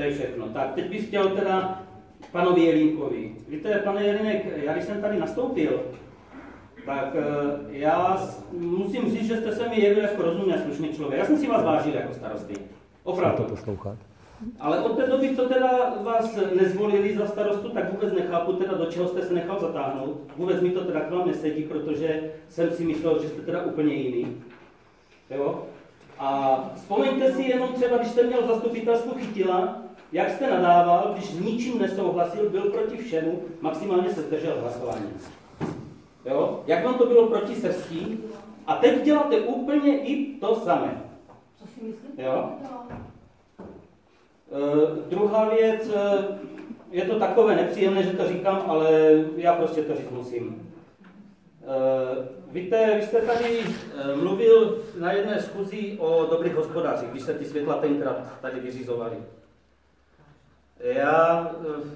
To je všechno. Tak, teď bych chtěl teda panovi Jelínkovi. Víte, pane Jelínek, já když jsem tady nastoupil, tak eh, já musím říct, že jste se mi jevil jako rozumný a slušný člověk. Já jsem si vás vážil jako starosty. Opravdu. to poslouchat. Ale od té doby, co teda vás nezvolili za starostu, tak vůbec nechápu teda, do čeho jste se nechal zatáhnout. Vůbec mi to teda k vám nesedí, protože jsem si myslel, že jste teda úplně jiný. Jo? A vzpomeňte si jenom třeba, když jste měl zastupitelstvu chytila, jak jste nadával, když ničím nesouhlasil, byl proti všemu, maximálně se zdržel hlasování. Jo? Jak vám to bylo proti srstí? A teď děláte úplně i to samé. Co si myslíte? Jo? Uh, druhá věc, uh, je to takové nepříjemné, že to říkám, ale já prostě to říct musím. Uh, víte, vy jste tady uh, mluvil na jedné schůzi o dobrých hospodářích, když se ty světla tenkrát tady vyřizovali. Já, uh,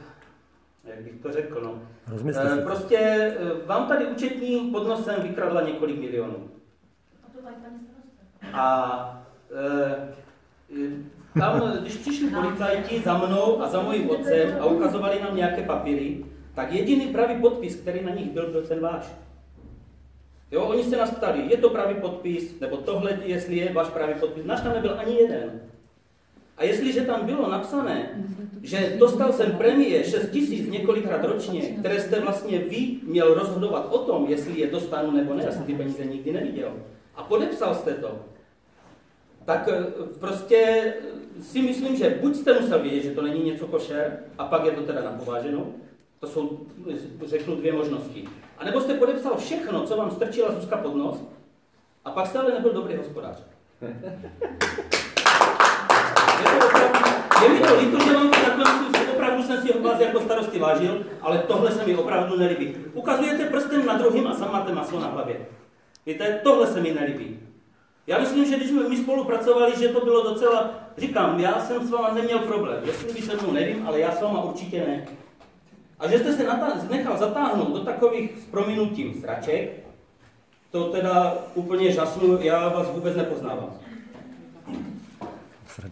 jak bych to řekl, no. Uh, prostě vám tady účetní pod nosem vykradla několik milionů. A tam, když přišli policajti za mnou a za mojím otcem a ukazovali nám nějaké papíry, tak jediný pravý podpis, který na nich byl, byl ten váš. Jo, oni se nás ptali, je to pravý podpis, nebo tohle, jestli je váš pravý podpis. Náš tam nebyl ani jeden. A jestliže tam bylo napsané, že dostal jsem premie 6 tisíc několikrát ročně, které jste vlastně vy měl rozhodovat o tom, jestli je dostanu nebo ne, já jsem ty peníze nikdy neviděl. A podepsal jste to, tak eh, prostě si myslím, že buď jste musel vědět, že to není něco košer, a pak je to teda napováženo, to jsou, řeknu, dvě možnosti. A nebo jste podepsal všechno, co vám strčila Zuzka pod nos, a pak jste ale nebyl dobrý hospodář. Je, to opravdu, je mi to líto, že vám to takhle opravdu jsem si vás jako starosti vážil, ale tohle se mi opravdu nelíbí. Ukazujete prstem na druhým a sám máte maso na hlavě. Víte, tohle se mi nelíbí. Já myslím, že když jsme my spolupracovali, že to bylo docela, říkám, já jsem s váma neměl problém. Jestli by se mnou nevím, ale já s váma určitě ne. A že jste se nechal zatáhnout do takových s prominutím sraček, to teda úplně žasnu, já vás vůbec nepoznávám.